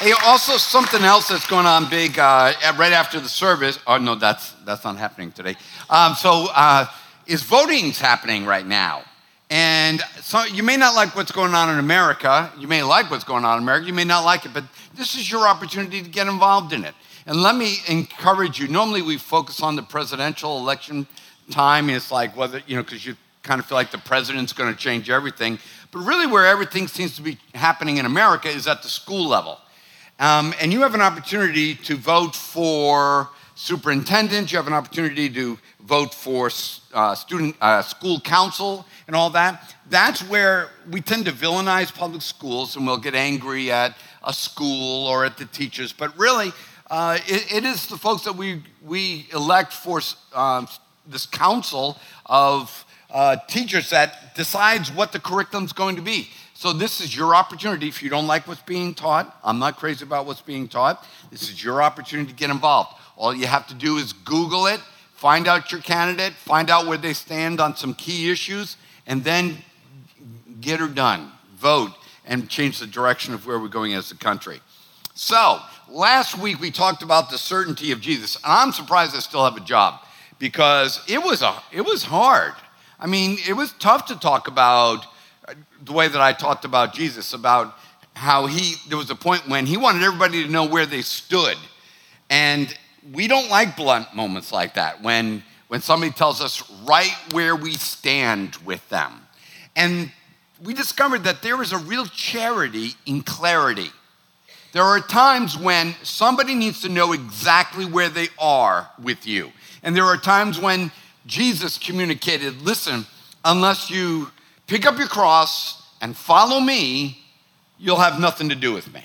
Hey, also something else that's going on big uh, right after the service. Oh no, that's that's not happening today. Um, so uh, is voting's happening right now, and so you may not like what's going on in America. You may like what's going on in America. You may not like it, but this is your opportunity to get involved in it. And let me encourage you. Normally we focus on the presidential election time. It's like whether you know because you kind of feel like the president's going to change everything. But really, where everything seems to be happening in America is at the school level. Um, and you have an opportunity to vote for superintendent, you have an opportunity to vote for uh, student uh, school council and all that. That's where we tend to villainize public schools and we'll get angry at a school or at the teachers. But really, uh, it, it is the folks that we, we elect for um, this council of uh, teachers that decides what the curriculum is going to be. So this is your opportunity. If you don't like what's being taught, I'm not crazy about what's being taught. This is your opportunity to get involved. All you have to do is Google it, find out your candidate, find out where they stand on some key issues, and then get her done. Vote and change the direction of where we're going as a country. So, last week we talked about the certainty of Jesus, and I'm surprised I still have a job because it was a it was hard. I mean, it was tough to talk about the way that I talked about Jesus, about how he, there was a point when he wanted everybody to know where they stood. And we don't like blunt moments like that when, when somebody tells us right where we stand with them. And we discovered that there is a real charity in clarity. There are times when somebody needs to know exactly where they are with you. And there are times when Jesus communicated listen, unless you pick up your cross and follow me, you'll have nothing to do with me.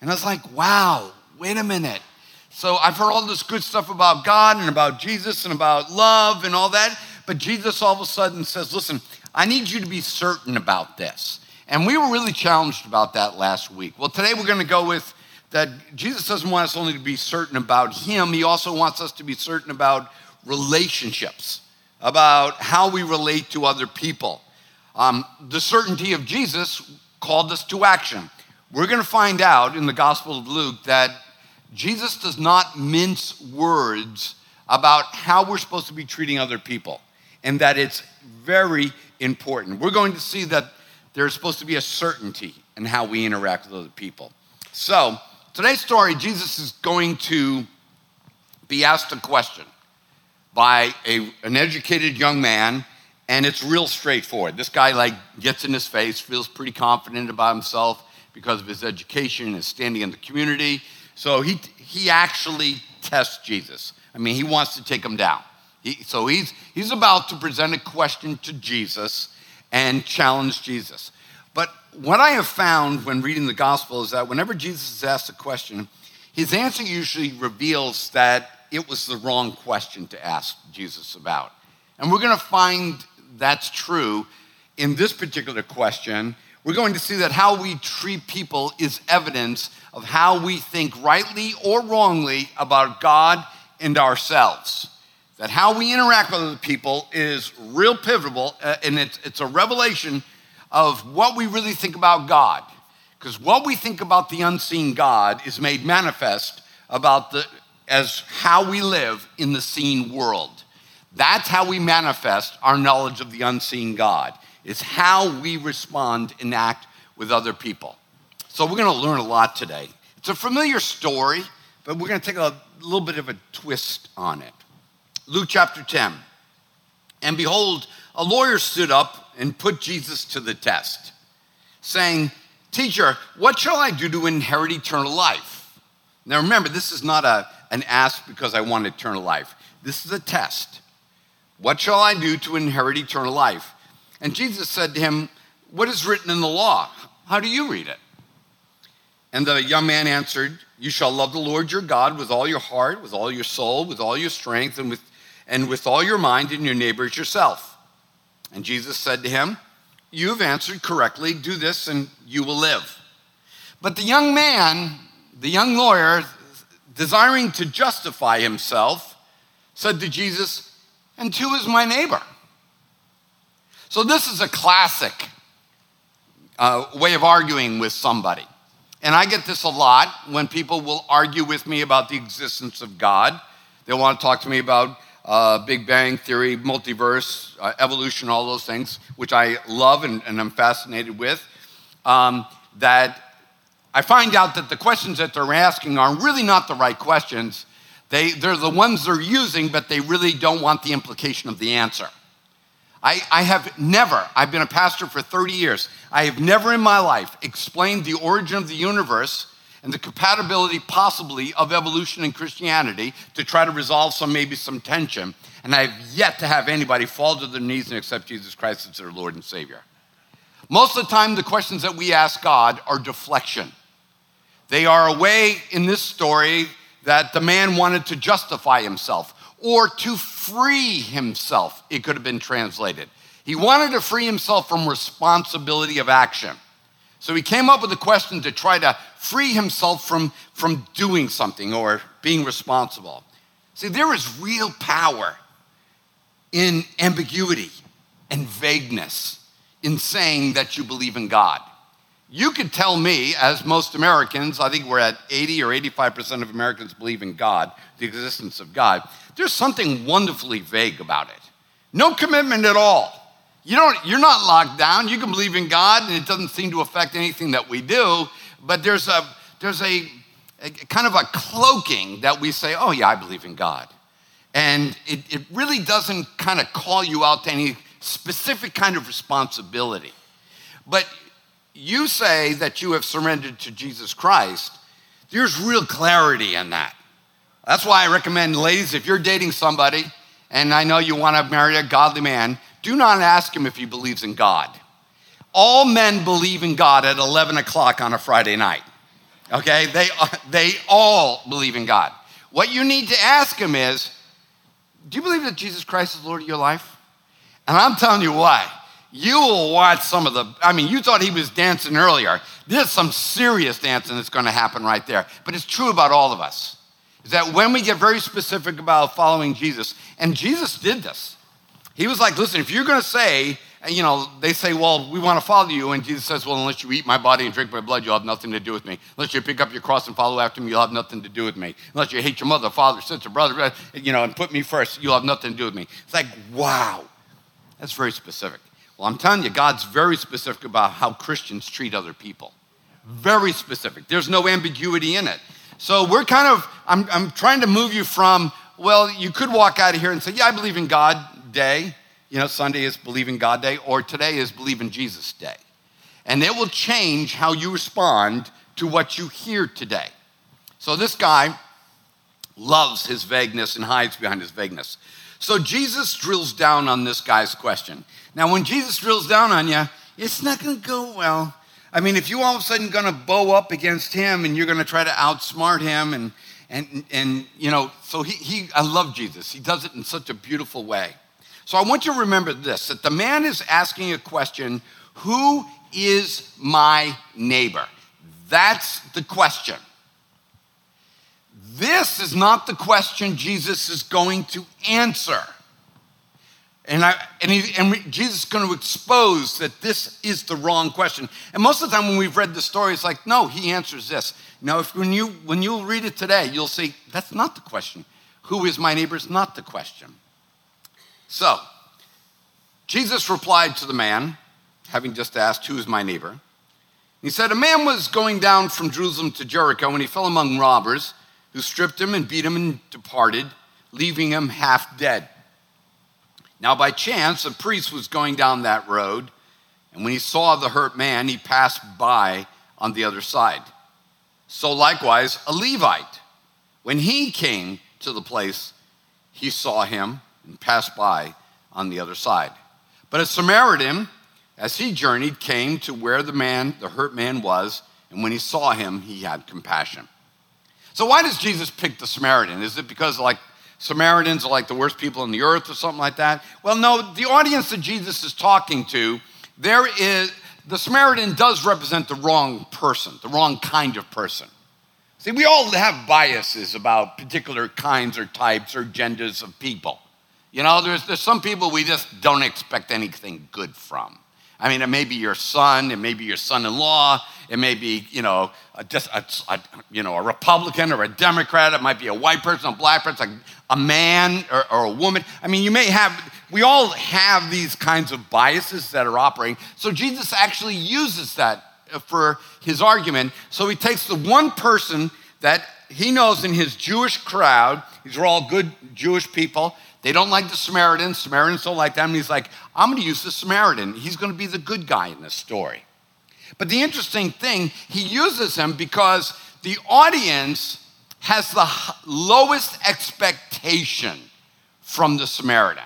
And I was like, wow, wait a minute. So I've heard all this good stuff about God and about Jesus and about love and all that. But Jesus all of a sudden says, listen, I need you to be certain about this. And we were really challenged about that last week. Well, today we're going to go with that Jesus doesn't want us only to be certain about Him, He also wants us to be certain about relationships, about how we relate to other people. Um, the certainty of Jesus called us to action. We're going to find out in the Gospel of Luke that Jesus does not mince words about how we're supposed to be treating other people, and that it's very important. We're going to see that there's supposed to be a certainty in how we interact with other people. So, today's story, Jesus is going to be asked a question by a, an educated young man, and it's real straightforward. This guy like gets in his face, feels pretty confident about himself because of his education and his standing in the community. So he, he actually tests Jesus. I mean, he wants to take him down. He, so he's, he's about to present a question to Jesus and challenge Jesus. But what I have found when reading the gospel is that whenever Jesus is asked a question, his answer usually reveals that it was the wrong question to ask Jesus about. And we're going to find that's true in this particular question. We're going to see that how we treat people is evidence of how we think rightly or wrongly about God and ourselves. That how we interact with other people is real pivotal, uh, and it's, it's a revelation of what we really think about God. Because what we think about the unseen God is made manifest about the as how we live in the seen world. That's how we manifest our knowledge of the unseen God, It's how we respond and act with other people. So we're going to learn a lot today. It's a familiar story, but we're going to take a little bit of a twist on it. Luke chapter 10. And behold, a lawyer stood up and put Jesus to the test, saying, Teacher, what shall I do to inherit eternal life? Now remember, this is not a and ask because I want eternal life. This is a test. What shall I do to inherit eternal life? And Jesus said to him, What is written in the law? How do you read it? And the young man answered, You shall love the Lord your God with all your heart, with all your soul, with all your strength, and with, and with all your mind, and your neighbor as yourself. And Jesus said to him, You have answered correctly. Do this, and you will live. But the young man, the young lawyer, desiring to justify himself, said to Jesus, And two is my neighbor? So, this is a classic uh, way of arguing with somebody. And I get this a lot when people will argue with me about the existence of God. They want to talk to me about uh, Big Bang Theory, multiverse, uh, evolution, all those things, which I love and, and I'm fascinated with. Um, that I find out that the questions that they're asking are really not the right questions. They, they're the ones they're using, but they really don't want the implication of the answer. I, I have never, I've been a pastor for 30 years, I have never in my life explained the origin of the universe and the compatibility possibly of evolution and Christianity to try to resolve some maybe some tension. And I've yet to have anybody fall to their knees and accept Jesus Christ as their Lord and Savior. Most of the time, the questions that we ask God are deflection. They are a way in this story that the man wanted to justify himself or to free himself, it could have been translated. He wanted to free himself from responsibility of action. So he came up with a question to try to free himself from, from doing something or being responsible. See, there is real power in ambiguity and vagueness in saying that you believe in God. You could tell me, as most Americans, I think we're at 80 or 85% of Americans believe in God, the existence of God. There's something wonderfully vague about it. No commitment at all. You don't, you're not locked down. You can believe in God, and it doesn't seem to affect anything that we do, but there's a, there's a, a kind of a cloaking that we say, oh, yeah, I believe in God. And it, it really doesn't kind of call you out to any specific kind of responsibility. But you say that you have surrendered to Jesus Christ, there's real clarity in that. That's why I recommend, ladies, if you're dating somebody and I know you want to marry a godly man, do not ask him if he believes in God. All men believe in God at 11 o'clock on a Friday night. Okay? They, they all believe in God. What you need to ask him is, do you believe that Jesus Christ is Lord of your life? And I'm telling you why you will watch some of the, I mean, you thought he was dancing earlier. There's some serious dancing that's going to happen right there. But it's true about all of us. Is that when we get very specific about following Jesus, and Jesus did this. He was like, listen, if you're going to say, you know, they say, well, we want to follow you. And Jesus says, well, unless you eat my body and drink my blood, you'll have nothing to do with me. Unless you pick up your cross and follow after me, you'll have nothing to do with me. Unless you hate your mother, father, sister, brother, you know, and put me first, you'll have nothing to do with me. It's like, wow. That's very specific. Well, I'm telling you, God's very specific about how Christians treat other people. Very specific. There's no ambiguity in it. So we're kind of, I'm, I'm trying to move you from, well, you could walk out of here and say, yeah, I believe in God day. You know, Sunday is believe in God day, or today is believe in Jesus day. And it will change how you respond to what you hear today. So this guy loves his vagueness and hides behind his vagueness. So Jesus drills down on this guy's question. Now, when Jesus drills down on you, it's not going to go well. I mean, if you all of a sudden going to bow up against him and you're going to try to outsmart him and and and you know, so he he I love Jesus. He does it in such a beautiful way. So I want you to remember this that the man is asking a question, who is my neighbor? That's the question. This is not the question Jesus is going to answer. And, I, and, he, and Jesus is going to expose that this is the wrong question. And most of the time when we've read the story, it's like, no, he answers this. Now, if when you when you read it today, you'll see that's not the question. Who is my neighbor is not the question. So, Jesus replied to the man, having just asked, Who is my neighbor? He said, A man was going down from Jerusalem to Jericho, and he fell among robbers, who stripped him and beat him and departed, leaving him half dead. Now, by chance, a priest was going down that road, and when he saw the hurt man, he passed by on the other side. So, likewise, a Levite, when he came to the place, he saw him and passed by on the other side. But a Samaritan, as he journeyed, came to where the man, the hurt man, was, and when he saw him, he had compassion. So, why does Jesus pick the Samaritan? Is it because, like, Samaritans are like the worst people on the earth or something like that. Well, no, the audience that Jesus is talking to, there is, the Samaritan does represent the wrong person, the wrong kind of person. See, we all have biases about particular kinds or types or genders of people. You know, there's, there's some people we just don't expect anything good from. I mean, it may be your son, it may be your son-in-law, it may be, you know, a, just a, a, you know, a Republican or a Democrat. It might be a white person, a black person, a man or, or a woman. I mean, you may have. We all have these kinds of biases that are operating. So Jesus actually uses that uh, for his argument. So he takes the one person that he knows in his Jewish crowd. These are all good Jewish people. They don't like the Samaritans. Samaritans don't like them. And he's like, I'm going to use the Samaritan. He's going to be the good guy in this story. But the interesting thing, he uses him because the audience has the lowest expectation from the Samaritan.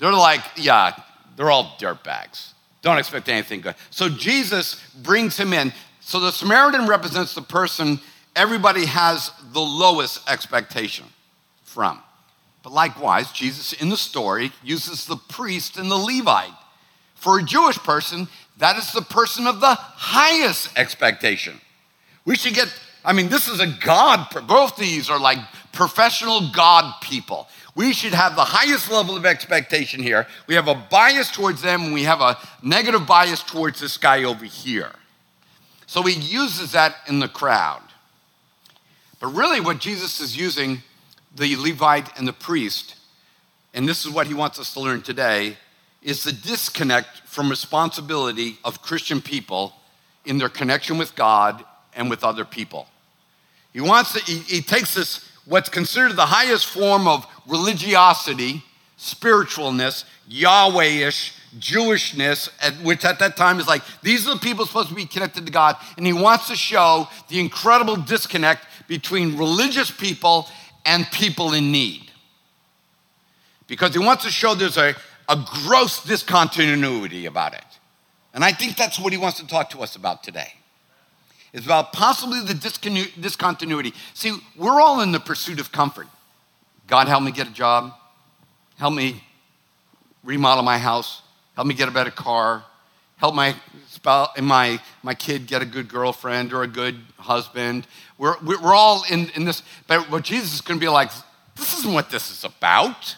They're like, yeah, they're all dirtbags. Don't expect anything good. So Jesus brings him in. So the Samaritan represents the person everybody has the lowest expectation from. But likewise, Jesus in the story uses the priest and the Levite. For a Jewish person, that is the person of the highest expectation. We should get, I mean, this is a God, both these are like professional God people. We should have the highest level of expectation here. We have a bias towards them, and we have a negative bias towards this guy over here. So he uses that in the crowd. But really, what Jesus is using the Levite and the priest, and this is what he wants us to learn today, is the disconnect from responsibility of Christian people in their connection with God and with other people. He wants to, he, he takes this, what's considered the highest form of religiosity, spiritualness, Yahwehish, Jewishness, which at that time is like, these are the people supposed to be connected to God. And he wants to show the incredible disconnect between religious people and people in need. Because he wants to show there's a, a gross discontinuity about it. And I think that's what he wants to talk to us about today. It's about possibly the discontinuity. See, we're all in the pursuit of comfort. God, help me get a job. Help me remodel my house. Help me get a better car. Help my spouse, my, my kid get a good girlfriend or a good husband. We're, we're all in, in this. But what Jesus is going to be like, this isn't what this is about.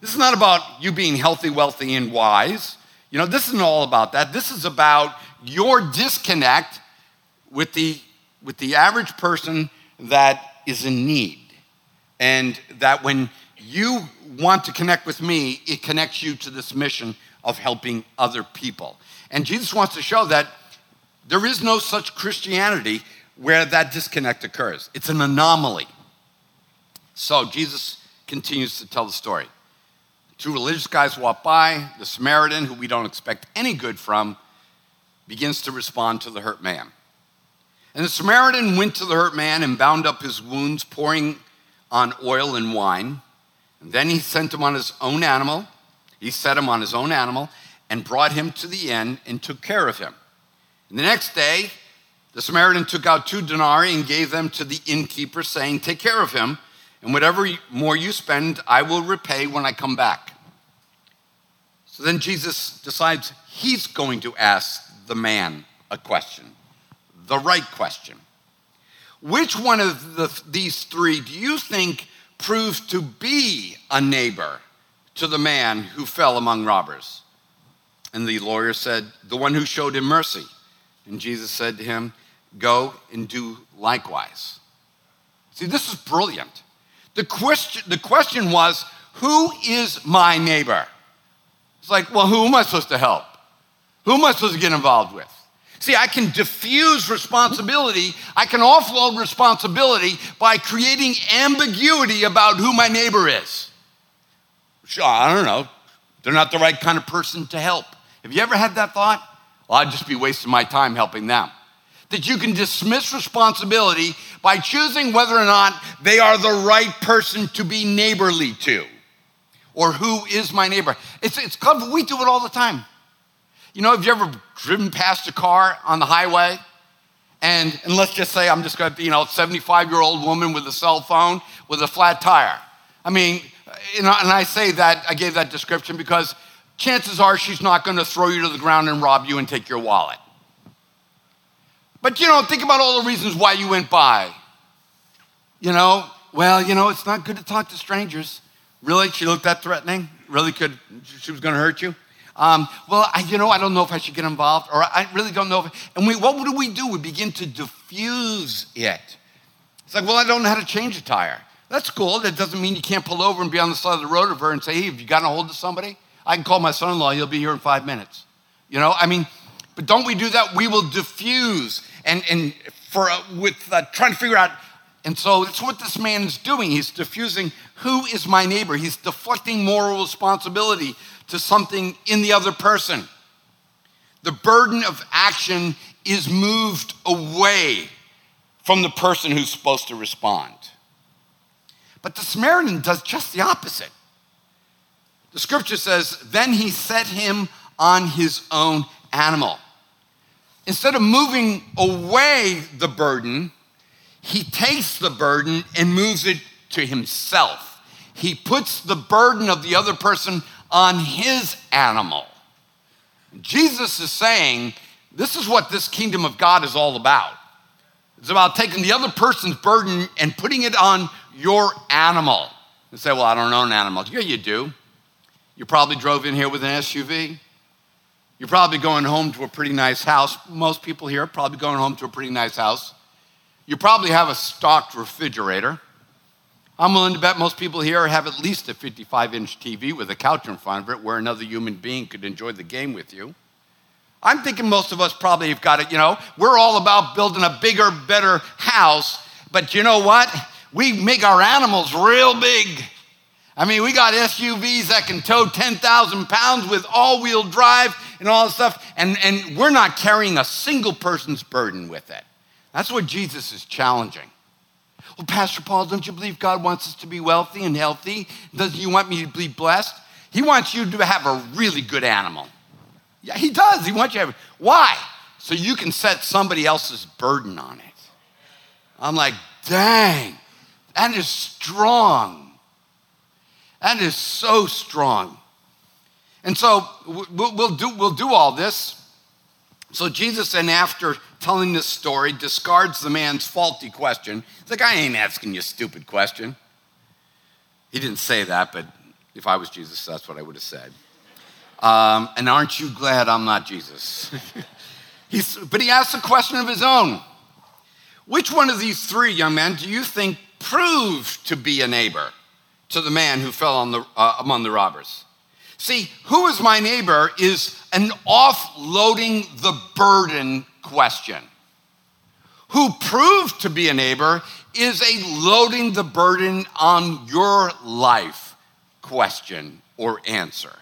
This is not about you being healthy, wealthy, and wise. You know, this isn't all about that. This is about your disconnect with the, with the average person that is in need. And that when you want to connect with me, it connects you to this mission of helping other people. And Jesus wants to show that there is no such Christianity where that disconnect occurs. It's an anomaly. So Jesus continues to tell the story. Two religious guys walk by. The Samaritan, who we don't expect any good from, begins to respond to the hurt man. And the Samaritan went to the hurt man and bound up his wounds, pouring on oil and wine. And then he sent him on his own animal. He set him on his own animal and brought him to the inn and took care of him. And the next day, the Samaritan took out two denarii and gave them to the innkeeper, saying, Take care of him and whatever more you spend, I will repay when I come back. So then Jesus decides he's going to ask the man a question, the right question. Which one of the, these three do you think proved to be a neighbor to the man who fell among robbers? And the lawyer said, The one who showed him mercy. And Jesus said to him, Go and do likewise. See, this is brilliant. The question, the question was, who is my neighbor? It's like, well, who am I supposed to help? Who am I supposed to get involved with? See, I can diffuse responsibility. I can offload responsibility by creating ambiguity about who my neighbor is. I don't know. They're not the right kind of person to help. Have you ever had that thought? Well, I'd just be wasting my time helping them that you can dismiss responsibility by choosing whether or not they are the right person to be neighborly to or who is my neighbor. It's, it's clever. We do it all the time. You know, have you ever driven past a car on the highway? And, and let's just say I'm just going to, you know, 75 year old woman with a cell phone with a flat tire. I mean, and I say that, I gave that description because chances are she's not going to throw you to the ground and rob you and take your wallet. But you know, think about all the reasons why you went by. You know, well, you know, it's not good to talk to strangers. Really? She looked that threatening? Really could, she was going to hurt you? Um, well, I, you know, I don't know if I should get involved, or I really don't know. If, and we, what do we do? We begin to diffuse it. It's like, well, I don't know how to change a tire. That's cool. That doesn't mean you can't pull over and be on the side of the road of her and say, hey, have you gotten a hold of somebody? I can call my son in law. He'll be here in five minutes. You know, I mean, but don't we do that? We will diffuse and, and for, uh, with uh, trying to figure out. And so that's what this man is doing. He's diffusing who is my neighbor. He's deflecting moral responsibility to something in the other person. The burden of action is moved away from the person who's supposed to respond. But the Samaritan does just the opposite. The scripture says, Then he set him on his own animal. Instead of moving away the burden, he takes the burden and moves it to himself. He puts the burden of the other person on his animal. Jesus is saying, This is what this kingdom of God is all about. It's about taking the other person's burden and putting it on your animal. And say, Well, I don't own animals. Yeah, you do. You probably drove in here with an SUV. You're probably going home to a pretty nice house. Most people here are probably going home to a pretty nice house. You probably have a stocked refrigerator. I'm willing to bet most people here have at least a 55 inch TV with a couch in front of it where another human being could enjoy the game with you. I'm thinking most of us probably have got it, you know, we're all about building a bigger, better house, but you know what? We make our animals real big. I mean, we got SUVs that can tow 10,000 pounds with all wheel drive and all this stuff, and, and we're not carrying a single person's burden with it. That's what Jesus is challenging. Well, Pastor Paul, don't you believe God wants us to be wealthy and healthy? Doesn't He want me to be blessed? He wants you to have a really good animal. Yeah, He does. He wants you to have. Why? So you can set somebody else's burden on it. I'm like, dang, that is strong. and is so strong. And so we'll do, we'll do all this. So Jesus, then, after telling this story, discards the man's faulty question. He's like, I ain't asking you a stupid question. He didn't say that, but if I was Jesus, that's what I would have said. Um, and aren't you glad I'm not Jesus? But he asks a question of his own. Which one of these three young men do you think proved to be a neighbor? to the man who fell on the, uh, among the robbers. See, who is my neighbor is an offloading the burden question. Who proved to be a neighbor is a loading the burden on your life question or answer.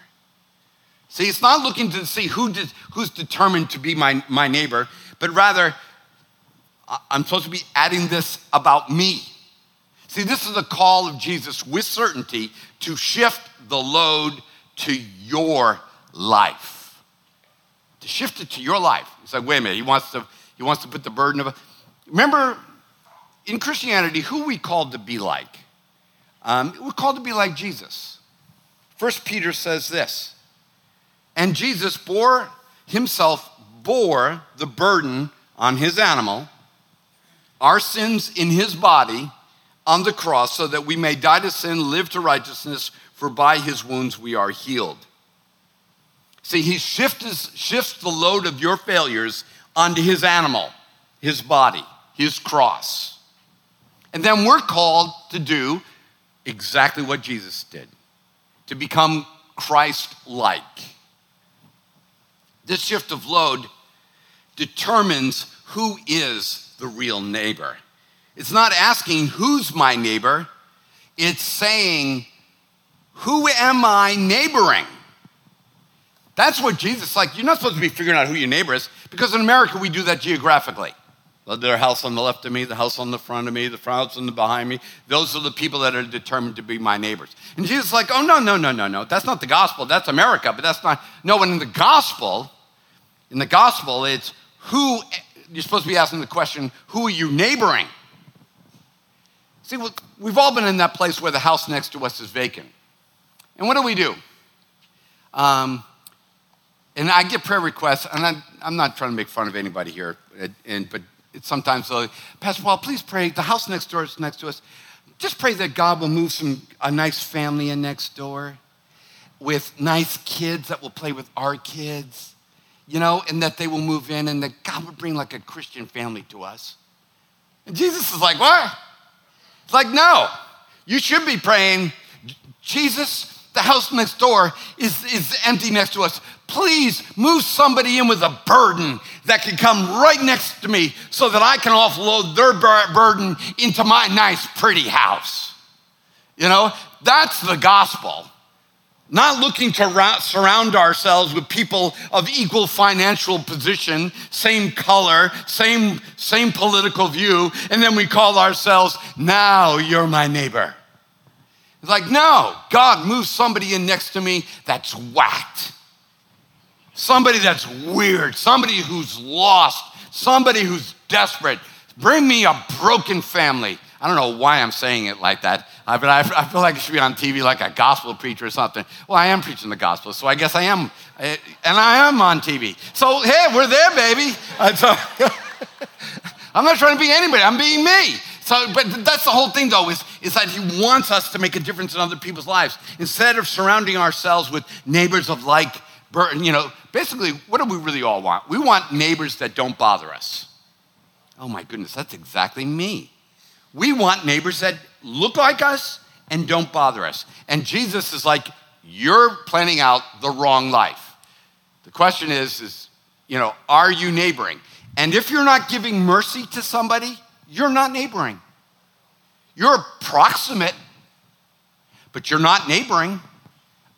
See, it's not looking to see who did, who's determined to be my, my neighbor, but rather, I'm supposed to be adding this about me. See, this is a call of Jesus with certainty to shift the load to your life. To shift it to your life. It's like, wait a minute, he wants to, he wants to put the burden of. Remember, in Christianity, who we called to be like? Um, we're called to be like Jesus. First Peter says this, and Jesus bore himself bore the burden on his animal, our sins in his body on the cross so that we may die to sin, live to righteousness, for by his wounds we are healed. See, he shifts, shifts the load of your failures onto his animal, his body, his cross. And then we're called to do exactly what Jesus did to become Christ like. This shift of load determines who is the real neighbor. It's not asking, who's my neighbor? It's saying, who am I neighboring? That's what Jesus like. You're not supposed to be figuring out who your neighbor is because in America we do that geographically. The house on the left of me, the house on the front of me, the house on the behind me. Those are the people that are determined to be my neighbors. And Jesus is like, oh no, no, no, no, no. That's not the gospel. That's America, but that's not. No, in the gospel, in the gospel, it's who you're supposed to be asking the question, who are you neighboring? See, we've all been in that place where the house next to us is vacant. And what do we do? Um, and I get prayer requests, and I'm, I'm, not trying to make fun of anybody here, and, but sometimes they'll, Pastor Paul, please pray. The house next door is next to us. Just pray that God will move some a nice family in next door. with nice kids that will play with our kids, you know, and that they will move in and that God would bring like a Christian family to us. And Jesus is like, what? It's like, no, you should be praying, Jesus, the house next door is, is empty next to us. Please move somebody in with a burden that can come right next to me so that I can offload their burden into my nice, pretty house. You know, that's the gospel. Not looking to surround ourselves with people of equal financial position, same color, same, same political view, and then we call ourselves, now you're my neighbor. It's like, no, God, move somebody in next to me that's whacked. Somebody that's weird, somebody who's lost, somebody who's desperate. Bring me a broken family. I don't know why I'm saying it like that, but I, feel like I should be on TV like a gospel preacher or something. Well, I am preaching the gospel, so I guess I am, and I am on TV. So, hey, we're there, baby. Uh, so, I'm not trying to be anybody, I'm being me. So, but that's the whole thing, though, is, is that he wants us to make a difference in other people's lives. Instead of surrounding ourselves with neighbors of like, you know, basically, what do we really all want? We want neighbors that don't bother us. Oh my goodness, that's exactly me. We want neighbors that look like us and don't bother us. And Jesus is like, you're planning out the wrong life. The question is, is, you know, are you neighboring? And if you're not giving mercy to somebody, you're not neighboring. You're proximate, but you're not neighboring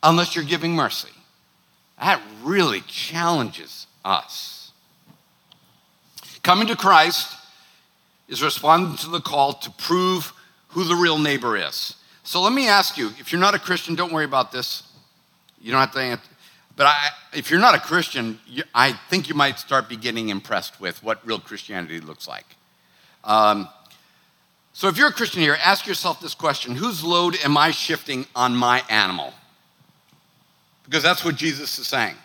unless you're giving mercy. That really challenges us. Coming to Christ is responding to the call to prove who the real neighbor is. So let me ask you if you're not a Christian, don't worry about this. You don't have to answer. But I, if you're not a Christian, you, I think you might start be getting impressed with what real Christianity looks like. Um, so if you're a Christian here, ask yourself this question Whose load am I shifting on my animal? Because that's what Jesus is saying.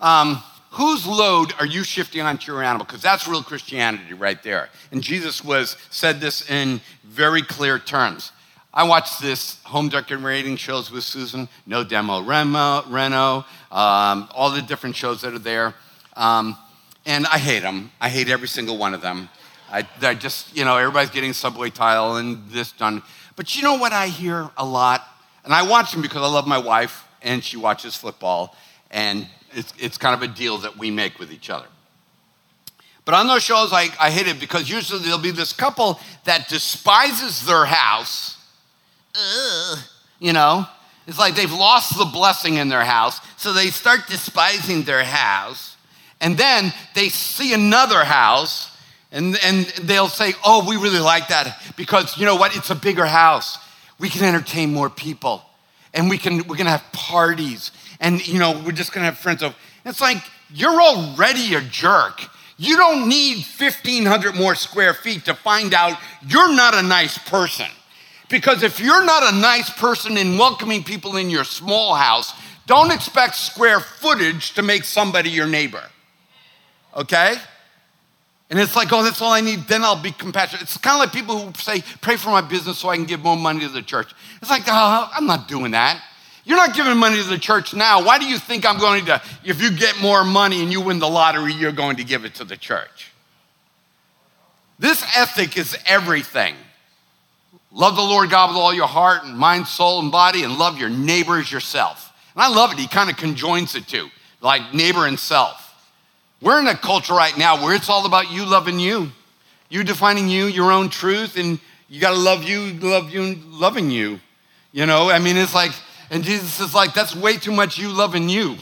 Um, whose load are you shifting onto your animal? Because that's real Christianity right there. And Jesus was said this in very clear terms. I watched this home decorating shows with Susan, No Demo Remo, Reno, um, all the different shows that are there. Um, and I hate them. I hate every single one of them. I, I just, you know, everybody's getting subway tile and this done. But you know what I hear a lot? And I watch them because I love my wife and she watches football. And it's, it's kind of a deal that we make with each other. But on those shows, I, I hate it because usually there'll be this couple that despises their house. Ugh, you know, it's like they've lost the blessing in their house, so they start despising their house. And then they see another house and, and they'll say, Oh, we really like that because you know what? It's a bigger house. We can entertain more people and we can, we're gonna have parties and you know, we're just gonna have friends over. It's like, you're already a jerk. You don't need 1,500 more square feet to find out you're not a nice person. Because if you're not a nice person in welcoming people in your small house, don't expect square footage to make somebody your neighbor okay? And it's like, oh, that's all I need, then I'll be compassionate. It's kind of like people who say, pray for my business so I can give more money to the church. It's like, oh, I'm not doing that. You're not giving money to the church now. Why do you think I'm going to, if you get more money and you win the lottery, you're going to give it to the church? This ethic is everything. Love the Lord God with all your heart and mind, soul, and body, and love your neighbor as yourself. And I love it. He kind of conjoins the two, like neighbor and self. We're in a culture right now where it's all about you loving you, you defining you, your own truth, and you got to love you, love you, loving you. You know, I mean, it's like, and Jesus is like, that's way too much you loving you.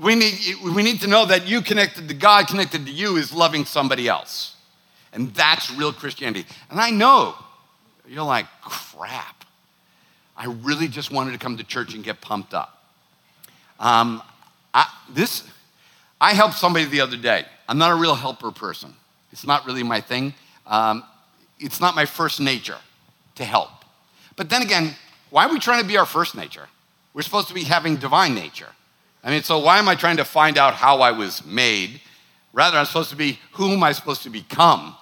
We need, we need to know that you connected to God, connected to you, is loving somebody else. And that's real Christianity. And I know you're like, crap. I really just wanted to come to church and get pumped up. Um, I, this, I helped somebody the other day. I'm not a real helper person. It's not really my thing. Um, it's not my first nature to help. But then again, why are we trying to be our first nature? We're supposed to be having divine nature. I mean, so why am I trying to find out how I was made? Rather, I'm supposed to be who am I supposed to become?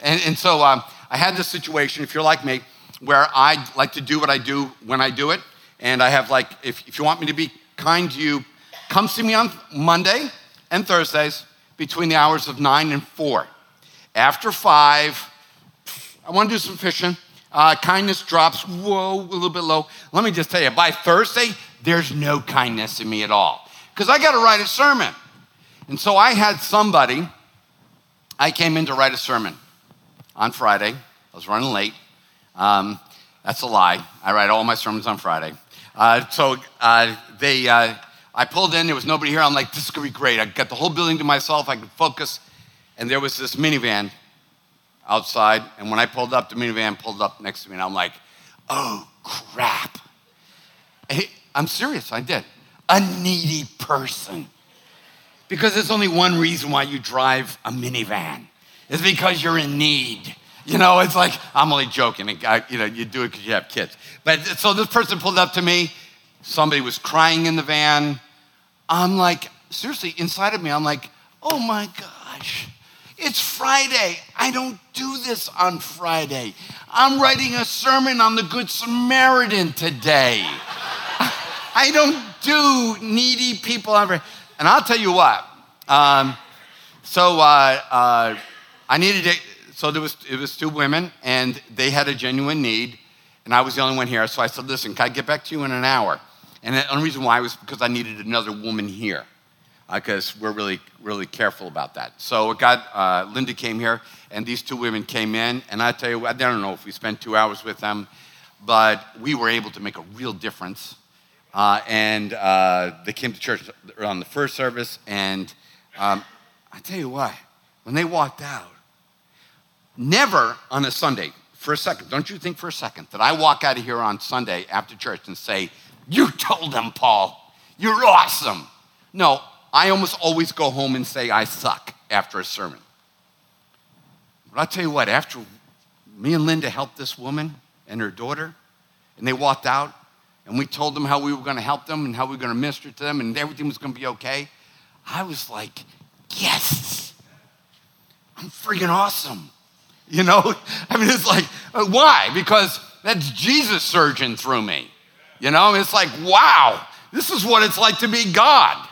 And, and so um, I had this situation, if you're like me, where I like to do what I do when I do it. And I have like, if, if you want me to be kind to you, come see me on Monday and Thursdays between the hours of 9 and 4. After 5, I want to do some fishing. Uh, kindness drops, whoa, a little bit low. Let me just tell you, by Thursday, there's no kindness in me at all. Because I got to write a sermon. And so I had somebody, I came in to write a sermon on Friday. I was running late. Um, that's a lie. I write all my sermons on Friday. Uh, so uh, they, uh, I pulled in, there was nobody here. I'm like, this is gonna be great. I got the whole building to myself, I could focus. And there was this minivan outside. And when I pulled up, the minivan pulled up next to me, and I'm like, oh crap. I'm serious, I did. A needy person. Because there's only one reason why you drive a minivan. It's because you're in need. You know, it's like, I'm only joking. I, You know, you do it because you have kids. But so this person pulled up to me. Somebody was crying in the van. I'm like, seriously, inside of me, I'm like, oh my gosh, it's Friday. I don't do this on Friday. I'm writing a sermon on the Good Samaritan today. I don't do needy people. And I'll tell you what. Um, so uh, uh, I needed to so there was, it was two women, and they had a genuine need, and I was the only one here. So I said, listen, can I get back to you in an hour? And the only reason why was because I needed another woman here, because we're really, really careful about that. So God, uh, Linda came here, and these two women came in, and I tell you, I don't know if we spent two hours with them, but we were able to make a real difference. Uh, and uh, they came to church on the first service, and um, I tell you what, when they walked out, Never on a Sunday, for a second, don't you think for a second that I walk out of here on Sunday after church and say, You told them, Paul, you're awesome. No, I almost always go home and say, I suck after a sermon. But I'll tell you what, after me and Linda helped this woman and her daughter, and they walked out, and we told them how we were going to help them and how we were going to minister to them, and everything was going to be okay, I was like, Yes, I'm freaking awesome. You know, I mean, it's like, uh, why? Because that's Jesus surging through me. You know, it's like, wow, this is what it's like to be God.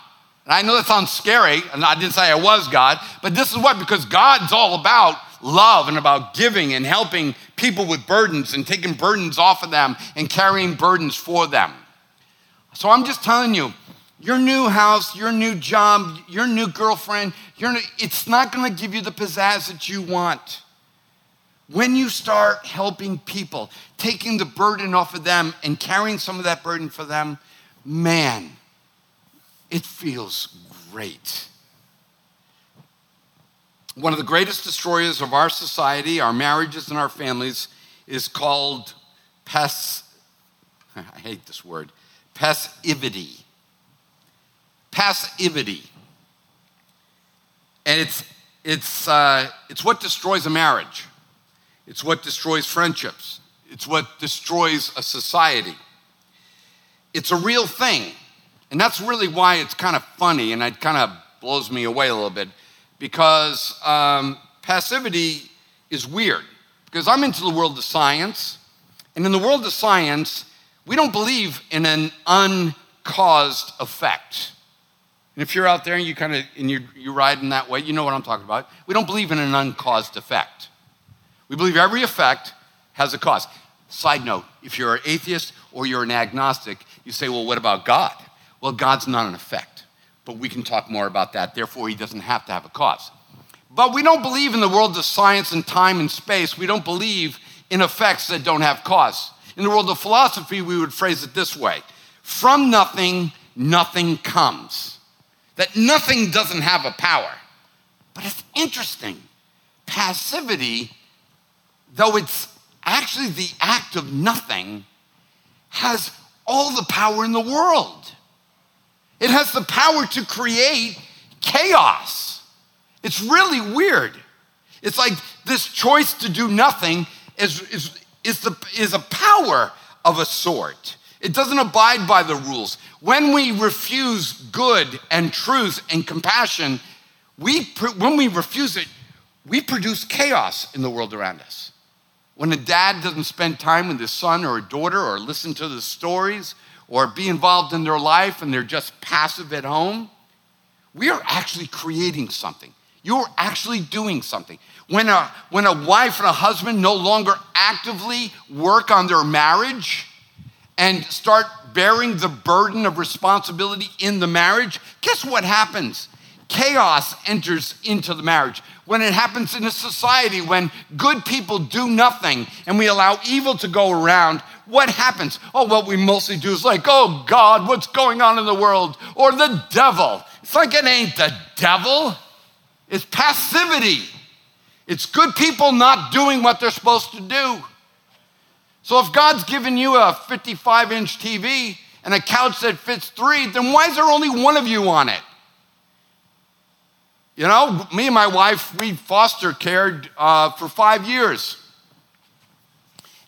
And I know that sounds scary, and I didn't say I was God, but this is what, because God's all about love and about giving and helping people with burdens and taking burdens off of them and carrying burdens for them. So I'm just telling you, your new house, your new job, your new girlfriend, your new, it's not going to give you the pizzazz that you want. When you start helping people, taking the burden off of them and carrying some of that burden for them, man, it feels great. One of the greatest destroyers of our society, our marriages, and our families is called pass. I hate this word passivity. Passivity. And it's, it's, uh, it's what destroys a marriage. It's what destroys friendships. It's what destroys a society. It's a real thing. And that's really why it's kind of funny and it kind of blows me away a little bit because um, passivity is weird. Because I'm into the world of science, and in the world of science, we don't believe in an uncaused effect. And if you're out there and you kind of and you you ride in that way, you know what I'm talking about. We don't believe in an uncaused effect. We believe every effect has a cause. Side note if you're an atheist or you're an agnostic, you say, well, what about God? Well, God's not an effect, but we can talk more about that. Therefore, he doesn't have to have a cause. But we don't believe in the world of science and time and space. We don't believe in effects that don't have cause. In the world of philosophy, we would phrase it this way From nothing, nothing comes. That nothing doesn't have a power. But it's interesting. Passivity though it's actually the act of nothing, has all the power in the world. It has the power to create chaos. It's really weird. It's like this choice to do nothing is, is, is, the, is a power of a sort. It doesn't abide by the rules. When we refuse good and truth and compassion, we, when we refuse it, we produce chaos in the world around us. When a dad doesn't spend time with his son or a daughter or listen to the stories or be involved in their life and they're just passive at home, we are actually creating something. You're actually doing something. When a, when a wife and a husband no longer actively work on their marriage and start bearing the burden of responsibility in the marriage, guess what happens? Chaos enters into the marriage. When it happens in a society, when good people do nothing and we allow evil to go around, what happens? Oh, what we mostly do is like, oh God, what's going on in the world? Or the devil. It's like it ain't the devil, it's passivity. It's good people not doing what they're supposed to do. So if God's given you a 55 inch TV and a couch that fits three, then why is there only one of you on it? You know, me and my wife, we foster cared uh, for five years.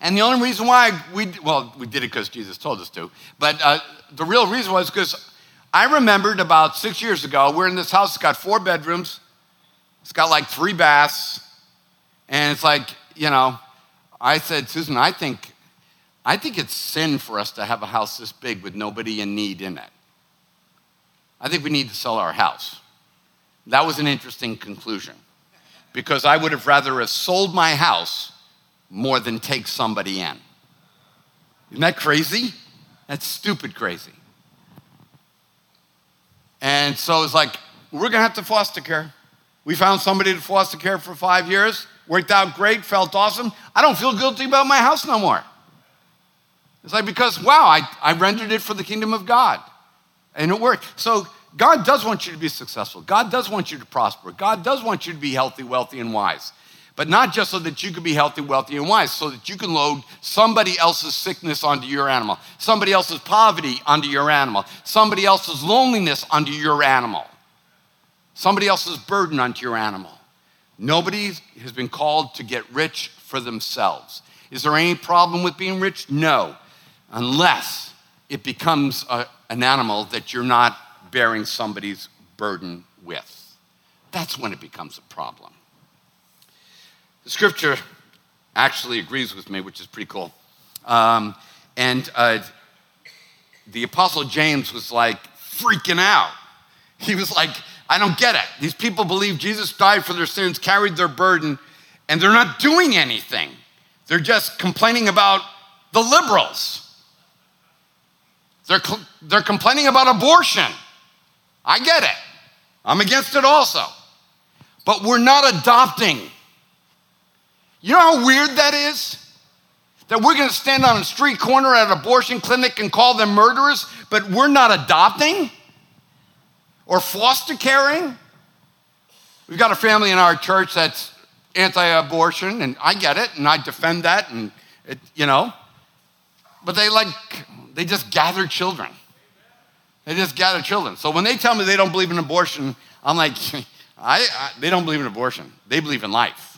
And the only reason why we, well, we did it because Jesus told us to, but uh, the real reason was because I remembered about six years ago, we're in this house, it's got four bedrooms, it's got like three baths, and it's like, you know, I said, Susan, I think, I think it's sin for us to have a house this big with nobody in need in it. I think we need to sell our house. That was an interesting conclusion because I would have rather have sold my house more than take somebody in. Isn't that crazy? That's stupid crazy. And so it's like, we're gonna have to foster care. We found somebody to foster care for five years, worked out great, felt awesome. I don't feel guilty about my house no more. It's like, because wow, I, I rendered it for the kingdom of God and it worked. So God does want you to be successful. God does want you to prosper. God does want you to be healthy, wealthy, and wise. But not just so that you can be healthy, wealthy, and wise, so that you can load somebody else's sickness onto your animal, somebody else's poverty onto your animal, somebody else's loneliness onto your animal, somebody else's burden onto your animal. Nobody has been called to get rich for themselves. Is there any problem with being rich? No, unless it becomes a, an animal that you're not bearing somebody's burden with. That's when it becomes a problem. The scripture actually agrees with me, which is pretty cool. Um, and uh, the Apostle James was like freaking out. He was like, I don't get it. These people believe Jesus died for their sins, carried their burden, and they're not doing anything. They're just complaining about the liberals. They're, they're complaining about abortion. I get it. I'm against it also. But we're not adopting. You know how weird that is? That we're to stand on a street corner at an abortion clinic and call them murderers, but we're not adopting or foster caring? We've got a family in our church that's anti abortion, and I get it, and I defend that, and it, you know, but they like, they just gather children. They just gather children. So when they tell me they don't believe in abortion, I'm like, I, I, they don't believe in abortion. They believe in life.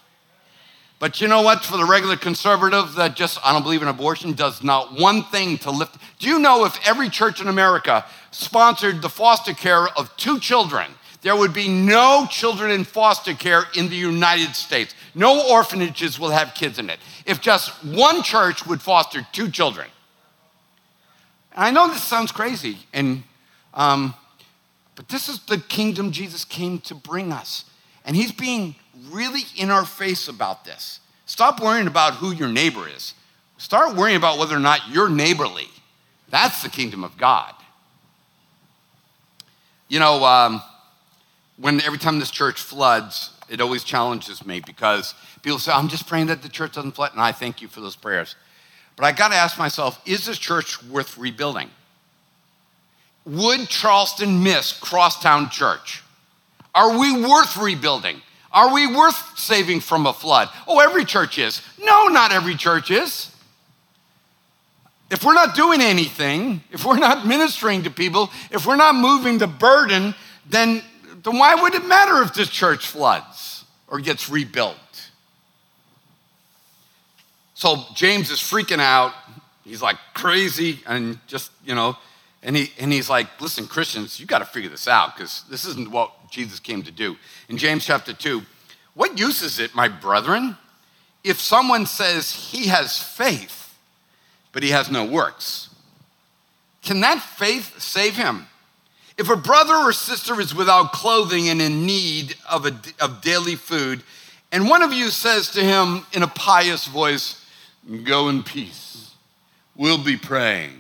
But you know what? For the regular conservative that just, I don't believe in abortion, does not one thing to lift. Do you know if every church in America sponsored the foster care of two children, there would be no children in foster care in the United States. No orphanages will have kids in it. If just one church would foster two children. And I know this sounds crazy, and um, but this is the kingdom Jesus came to bring us. And he's being really in our face about this. Stop worrying about who your neighbor is. Start worrying about whether or not you're neighborly. That's the kingdom of God. You know, um, when every time this church floods, it always challenges me because people say, I'm just praying that the church doesn't flood. And I thank you for those prayers. But I got to ask myself, is this church worth rebuilding? Would Charleston miss Crosstowne Church? Are we worth rebuilding? Are we worth saving from a flood? Oh, every church is. No, not every church is. If we're not doing anything, if we're not ministering to people, if we're not moving the burden, then, then why would it matter if this church floods or gets rebuilt? So James is freaking out. He's like crazy and just, you know, and, he, and he's like, listen, Christians, you got to figure this out because this isn't what Jesus came to do. In James chapter 2, what use is it, my brethren, if someone says he has faith, but he has no works? can that faith save him? If a brother or sister is without clothing and in need of, a, of daily food, and one of you says to him in a pious voice, Go in peace, we'll be praying,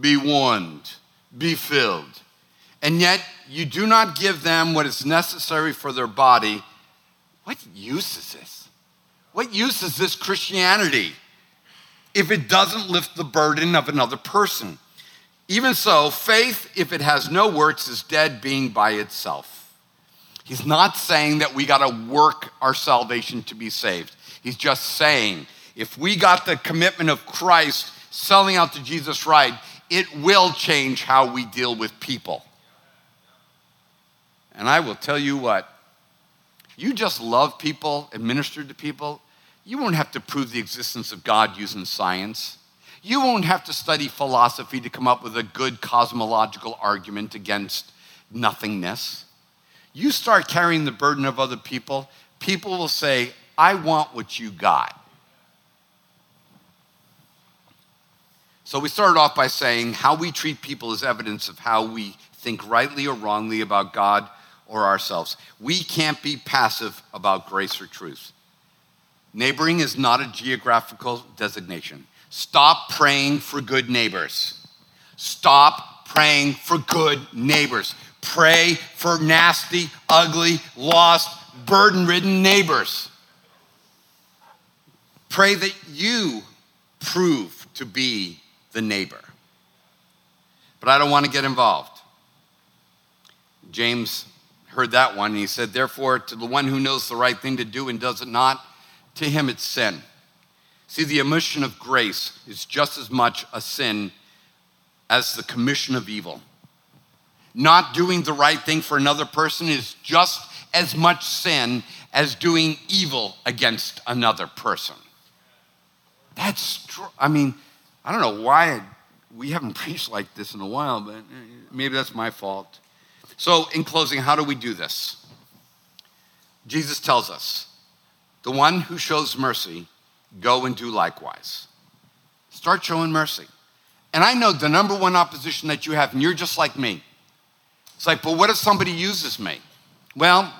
be warned, be filled, and yet you do not give them what is necessary for their body, what use is this? What use is this Christianity if it doesn't lift the burden of another person? Even so, faith, if it has no works, is dead being by itself. He's not saying that we got to work our salvation to be saved. He's just saying if we got the commitment of Christ selling out to Jesus right, it will change how we deal with people. And I will tell you what, you just love people, administer to people, you won't have to prove the existence of God using science. You won't have to study philosophy to come up with a good cosmological argument against nothingness. You start carrying the burden of other people, people will say, I want what you got. So we started off by saying how we treat people is evidence of how we think rightly or wrongly about God or ourselves. We can't be passive about grace or truth. Neighboring is not a geographical designation. Stop praying for good neighbors. Stop praying for good neighbors. Pray for nasty, ugly, lost, burden ridden neighbors. Pray that you prove to be the neighbor. But I don't want to get involved. James heard that one and he said, Therefore, to the one who knows the right thing to do and does it not, to him it's sin. See, the omission of grace is just as much a sin as the commission of evil. Not doing the right thing for another person is just as much sin as doing evil against another person. That's, I mean, I don't know why we haven't preached like this in a while, but maybe that's my fault. So, in closing, how do we do this? Jesus tells us the one who shows mercy, go and do likewise. Start showing mercy. And I know the number one opposition that you have, and you're just like me. It's like, but what if somebody uses me? Well,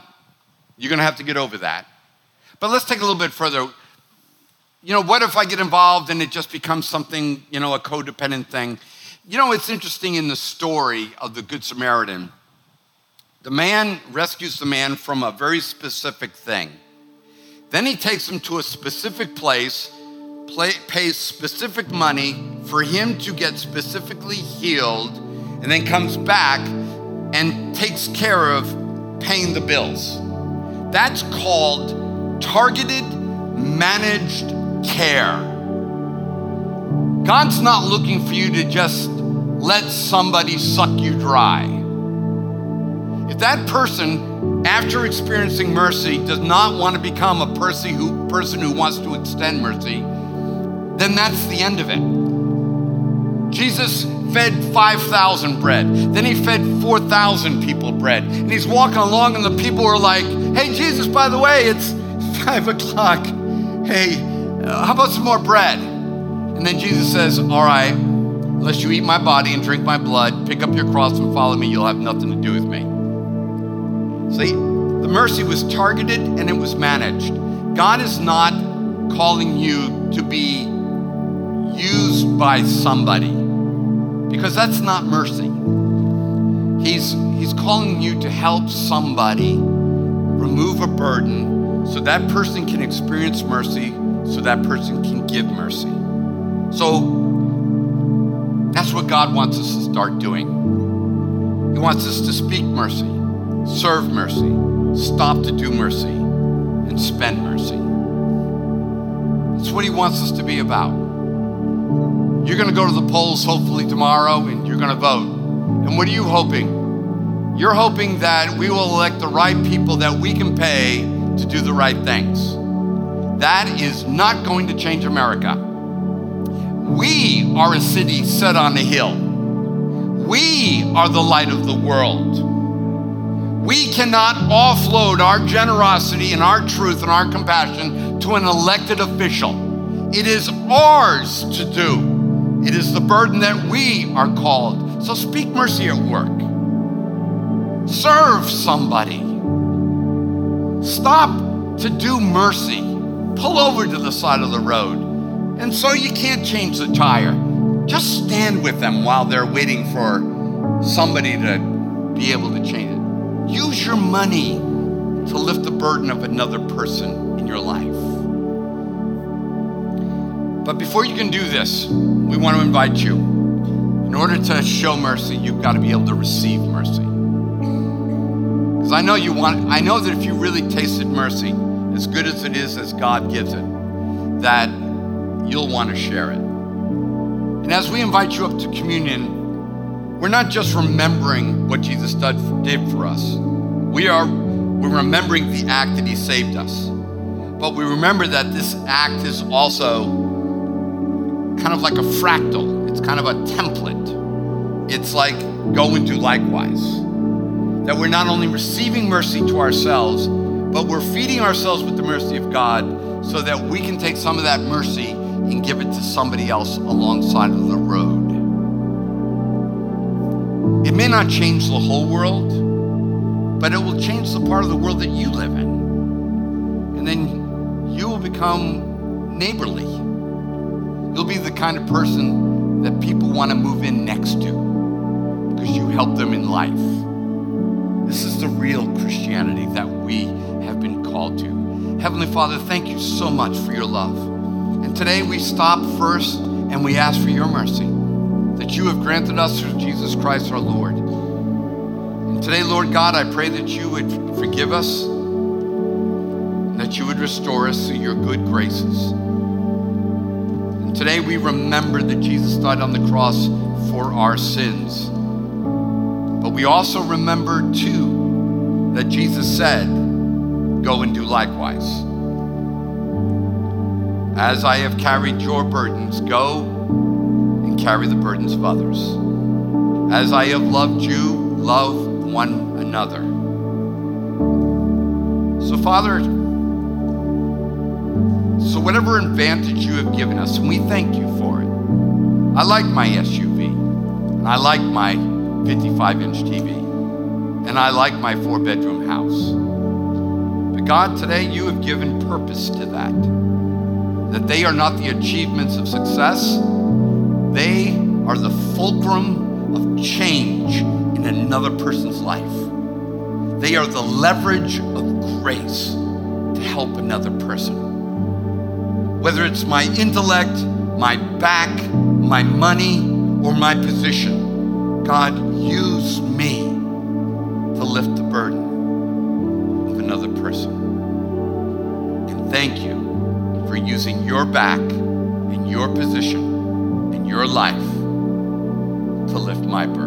you're going to have to get over that. But let's take a little bit further you know, what if I get involved and it just becomes something, you know, a codependent thing? You know, it's interesting in the story of the Good Samaritan. The man rescues the man from a very specific thing. Then he takes him to a specific place, play, pays specific money for him to get specifically healed, and then comes back and takes care of paying the bills. That's called targeted, managed care. God's not looking for you to just let somebody suck you dry. If that person, after experiencing mercy, does not want to become a person who, person who wants to extend mercy, then that's the end of it. Jesus fed 5,000 bread. Then he fed 4,000 people bread. And he's walking along, and the people are like, Hey, Jesus, by the way, it's five o'clock. Hey, how about some more bread? And then Jesus says, All right, unless you eat my body and drink my blood, pick up your cross and follow me, you'll have nothing to do with me. See, the mercy was targeted and it was managed. God is not calling you to be used by somebody because that's not mercy. He's, he's calling you to help somebody remove a burden so that person can experience mercy so that person can give mercy. So that's what God wants us to start doing. He wants us to speak mercy, serve mercy, stop to do mercy, and spend mercy. That's what He wants us to be about. You're going to go to the polls hopefully tomorrow and you're going to vote. And what are you hoping? You're hoping that we will elect the right people that we can pay to do the right things. That is not going to change America. We are a city set on a hill. We are the light of the world. We cannot offload our generosity and our truth and our compassion to an elected official. It is ours to do. It is the burden that we are called. So speak mercy at work. Serve somebody. Stop to do mercy. Pull over to the side of the road. And so you can't change the tire. Just stand with them while they're waiting for somebody to be able to change it. Use your money to lift the burden of another person in your life. But before you can do this, we want to invite you. In order to show mercy, you've got to be able to receive mercy. Because I know you want, I know that if you really tasted mercy, as good as it is as God gives it, that you'll want to share it. And as we invite you up to communion, we're not just remembering what Jesus did for us. We are we're remembering the act that he saved us. But we remember that this act is also kind of like a fractal. It's kind of a template. It's like go and do likewise. That we're not only receiving mercy to ourselves, but we're feeding ourselves with the mercy of God so that we can take some of that mercy and give it to somebody else alongside of the road. It may not change the whole world, but it will change the part of the world that you live in. And then you will become neighborly. You'll be the kind of person that people want to move in next to because you help them in life. This is the real Christianity that we have been called to. Heavenly Father, thank you so much for your love. And today we stop first and we ask for your mercy that you have granted us through Jesus Christ our Lord. And today, Lord God, I pray that you would forgive us and that you would restore us through your good graces. And today we remember that Jesus died on the cross for our sins. But we also remember, too, that Jesus said, Go and do likewise. As I have carried your burdens, go carry the burdens of others. As I have loved you, love one another. So, Father, so whatever advantage you have given us, and we thank you for it. I like my SUV, and I like my 55 inch TV, and I like my four bedroom house. But God, today you have given purpose to that. That they are not the achievements of success, they are the fulcrum of change in another person's life. They are the leverage of grace to help another person. Whether it's my intellect, my back, my money, or my position, God, use me to lift the burden of another person. And thank you for using your back and your position your life to lift my burden.